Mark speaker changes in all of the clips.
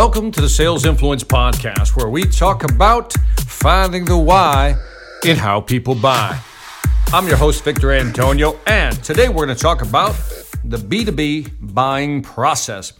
Speaker 1: Welcome to the Sales Influence Podcast, where we talk about finding the why in how people buy. I'm your host, Victor Antonio, and today we're going to talk about the B2B buying process.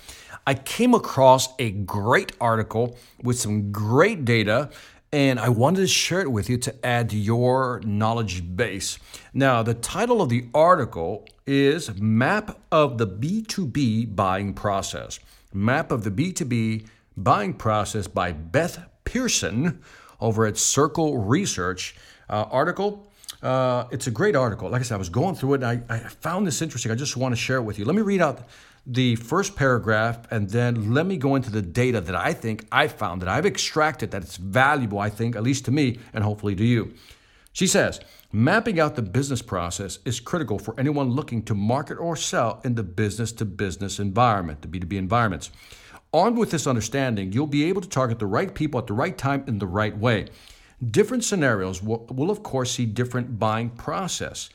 Speaker 1: I came across a great article with some great data, and I wanted to share it with you to add to your knowledge base. Now, the title of the article is Map of the B2B Buying Process. Map of the B2B Buying Process by Beth Pearson over at Circle Research. Uh, article. Uh, it's a great article. Like I said, I was going through it and I, I found this interesting. I just want to share it with you. Let me read out the first paragraph and then let me go into the data that I think I found, that I've extracted, that it's valuable, I think, at least to me and hopefully to you. She says, Mapping out the business process is critical for anyone looking to market or sell in the business to business environment, the B2B environments. Armed with this understanding, you'll be able to target the right people at the right time in the right way. Different scenarios will, will of course, see different buying process.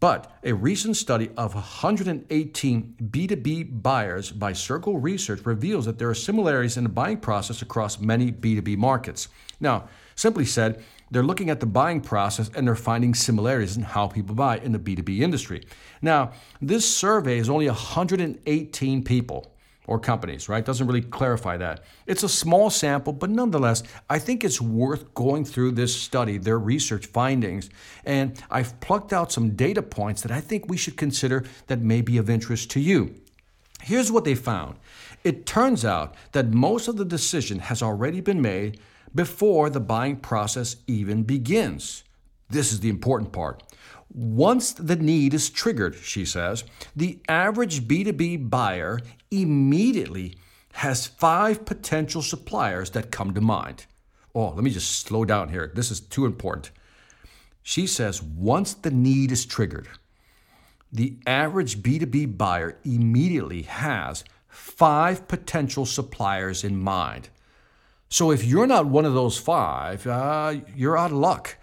Speaker 1: But a recent study of 118 B2B buyers by Circle Research reveals that there are similarities in the buying process across many B2B markets. Now, simply said, they're looking at the buying process and they're finding similarities in how people buy in the B2B industry. Now, this survey is only 118 people or companies, right? Doesn't really clarify that. It's a small sample, but nonetheless, I think it's worth going through this study, their research findings, and I've plucked out some data points that I think we should consider that may be of interest to you. Here's what they found. It turns out that most of the decision has already been made before the buying process even begins. This is the important part. Once the need is triggered, she says, the average B2B buyer immediately has five potential suppliers that come to mind. Oh, let me just slow down here. This is too important. She says once the need is triggered, the average B2B buyer immediately has five potential suppliers in mind. So if you're not one of those five, uh, you're out of luck.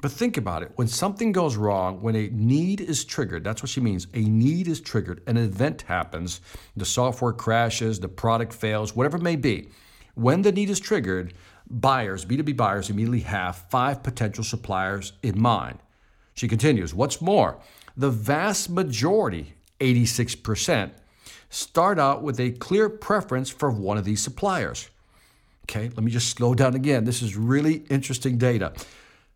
Speaker 1: But think about it. When something goes wrong, when a need is triggered, that's what she means. A need is triggered, an event happens, the software crashes, the product fails, whatever it may be. When the need is triggered, buyers, B2B buyers, immediately have five potential suppliers in mind. She continues, what's more, the vast majority, 86%, start out with a clear preference for one of these suppliers. Okay, let me just slow down again. This is really interesting data.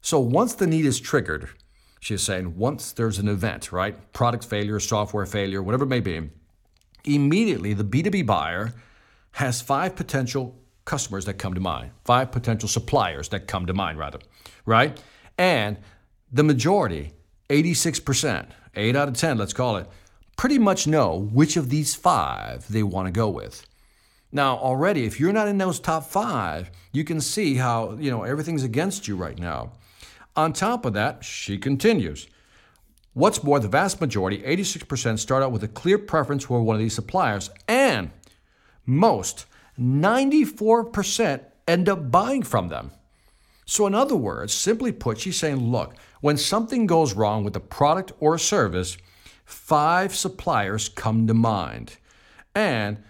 Speaker 1: So once the need is triggered, she's saying once there's an event, right? Product failure, software failure, whatever it may be, immediately the B2B buyer has five potential customers that come to mind, five potential suppliers that come to mind, rather, right? And the majority, 86%, 8 out of 10, let's call it, pretty much know which of these five they want to go with. Now, already, if you're not in those top five, you can see how, you know, everything's against you right now. On top of that, she continues. What's more, the vast majority, 86%, start out with a clear preference for one of these suppliers, and most, 94%, end up buying from them. So, in other words, simply put, she's saying, look, when something goes wrong with a product or a service, five suppliers come to mind. And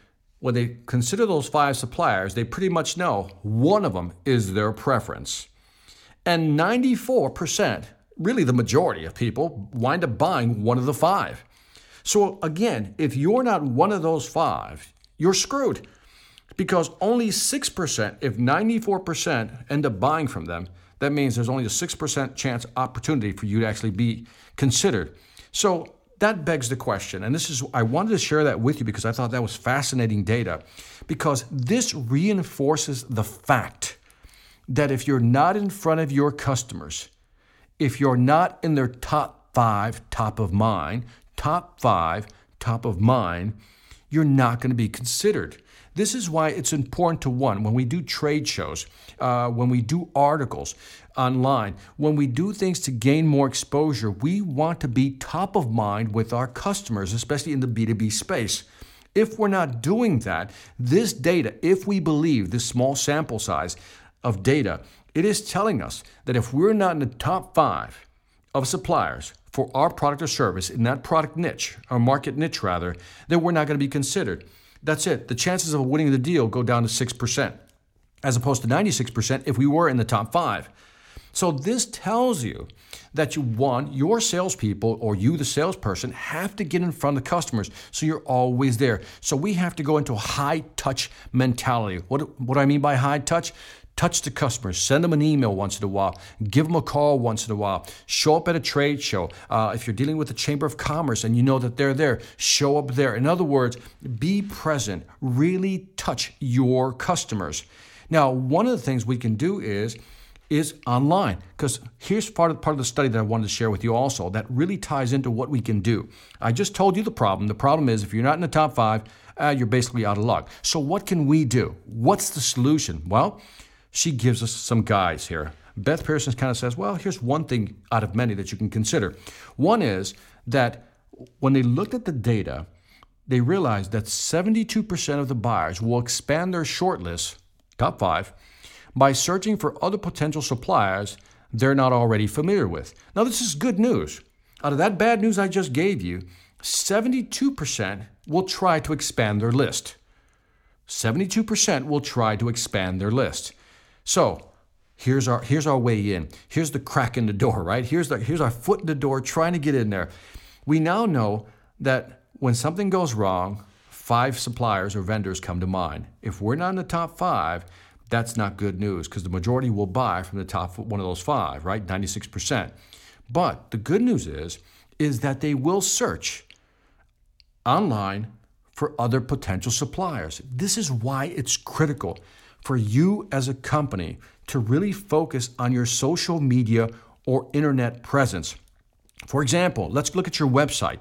Speaker 1: when they consider those five suppliers, they pretty much know one of them is their preference. And 94%, really the majority of people, wind up buying one of the five. So again, if you're not one of those five, you're screwed. Because only 6%, if 94% end up buying from them, that means there's only a 6% chance opportunity for you to actually be considered. So that begs the question, and this is I wanted to share that with you because I thought that was fascinating data, because this reinforces the fact that if you're not in front of your customers, if you're not in their top five, top of mind, top five, top of mind, you're not going to be considered. This is why it's important to one, when we do trade shows, uh, when we do articles online, when we do things to gain more exposure, we want to be top of mind with our customers, especially in the B2B space. If we're not doing that, this data, if we believe this small sample size, of data, it is telling us that if we're not in the top five of suppliers for our product or service in that product niche, or market niche rather, then we're not going to be considered. That's it. The chances of winning the deal go down to 6%, as opposed to 96% if we were in the top five. So this tells you that you want your salespeople or you, the salesperson, have to get in front of the customers so you're always there. So we have to go into a high touch mentality. What, what do I mean by high touch? Touch the customers, send them an email once in a while, give them a call once in a while, show up at a trade show. Uh, if you're dealing with the Chamber of Commerce and you know that they're there, show up there. In other words, be present, really touch your customers. Now, one of the things we can do is is online because here's part of part of the study that I wanted to share with you also that really ties into what we can do. I just told you the problem. The problem is if you're not in the top five, uh, you're basically out of luck. So what can we do? What's the solution? Well, she gives us some guides here. Beth Pearson kind of says, well, here's one thing out of many that you can consider. One is that when they looked at the data, they realized that 72% of the buyers will expand their shortlist, top five, by searching for other potential suppliers they're not already familiar with. Now, this is good news. Out of that bad news I just gave you, 72% will try to expand their list. 72% will try to expand their list. So, here's our here's our way in. Here's the crack in the door, right? Here's the here's our foot in the door trying to get in there. We now know that when something goes wrong, five suppliers or vendors come to mind. If we're not in the top 5, that's not good news because the majority will buy from the top one of those five, right? 96%. But the good news is, is that they will search online for other potential suppliers. This is why it's critical for you as a company to really focus on your social media or internet presence. For example, let's look at your website.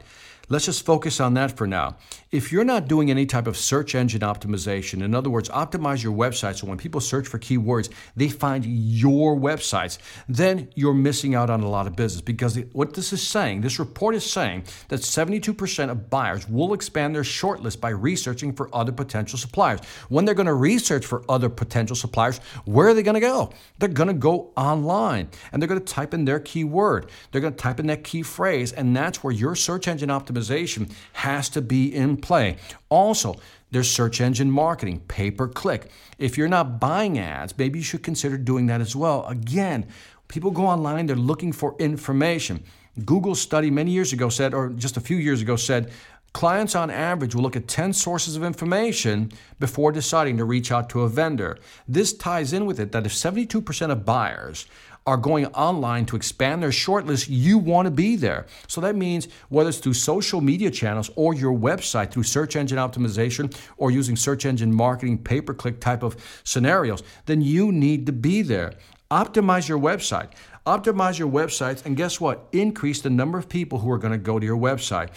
Speaker 1: Let's just focus on that for now. If you're not doing any type of search engine optimization, in other words, optimize your website so when people search for keywords, they find your websites, then you're missing out on a lot of business because what this is saying, this report is saying that 72% of buyers will expand their shortlist by researching for other potential suppliers. When they're going to research for other potential suppliers, where are they going to go? They're going to go online and they're going to type in their keyword. They're going to type in that key phrase, and that's where your search engine optimization optimization has to be in play. Also, there's search engine marketing, pay per click. If you're not buying ads, maybe you should consider doing that as well. Again, people go online, they're looking for information. Google study many years ago said, or just a few years ago said, clients on average will look at 10 sources of information before deciding to reach out to a vendor. This ties in with it that if 72% of buyers are going online to expand their shortlist, you want to be there. So that means whether it's through social media channels or your website through search engine optimization or using search engine marketing, pay per click type of scenarios, then you need to be there. Optimize your website. Optimize your websites, and guess what? Increase the number of people who are going to go to your website.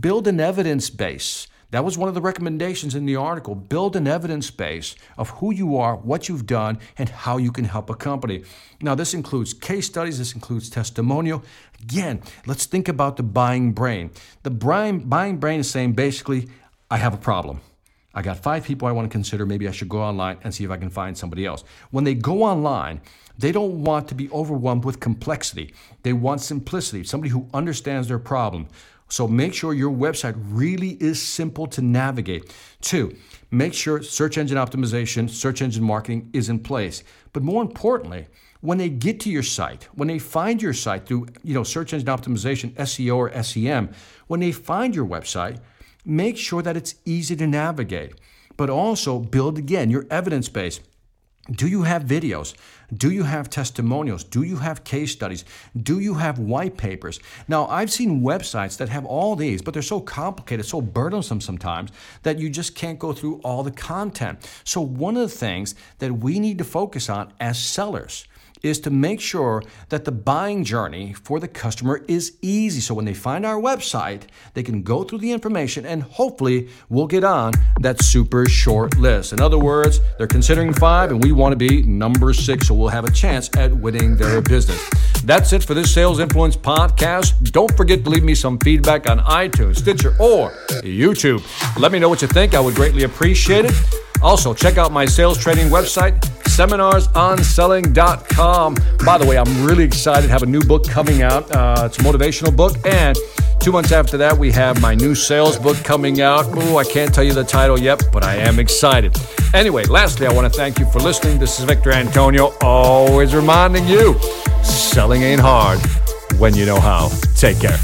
Speaker 1: Build an evidence base. That was one of the recommendations in the article. Build an evidence base of who you are, what you've done, and how you can help a company. Now, this includes case studies, this includes testimonial. Again, let's think about the buying brain. The buying, brain is saying basically, I have a problem. I got five people I want to consider. Maybe I should go online and see if I can find somebody else. When they go online, they don't want to be overwhelmed with complexity. They want simplicity, somebody who understands their problem, so make sure your website really is simple to navigate. Two, make sure search engine optimization, search engine marketing is in place. But more importantly, when they get to your site, when they find your site through you know search engine optimization, SEO or SEM, when they find your website, make sure that it's easy to navigate. But also build again your evidence base. Do you have videos? Do you have testimonials? Do you have case studies? Do you have white papers? Now, I've seen websites that have all these, but they're so complicated, so burdensome sometimes that you just can't go through all the content. So, one of the things that we need to focus on as sellers is to make sure that the buying journey for the customer is easy. So when they find our website, they can go through the information and hopefully we'll get on that super short list. In other words, they're considering five and we want to be number six, so we'll have a chance at winning their business. That's it for this Sales Influence podcast. Don't forget to leave me some feedback on iTunes, Stitcher, or YouTube. Let me know what you think. I would greatly appreciate it. Also, check out my sales training website, seminarsonselling.com. By the way, I'm really excited. I have a new book coming out. Uh, it's a motivational book, and Two months after that, we have my new sales book coming out. Ooh, I can't tell you the title yet, but I am excited. Anyway, lastly, I want to thank you for listening. This is Victor Antonio, always reminding you selling ain't hard when you know how. Take care.